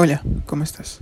Hola, ¿cómo estás?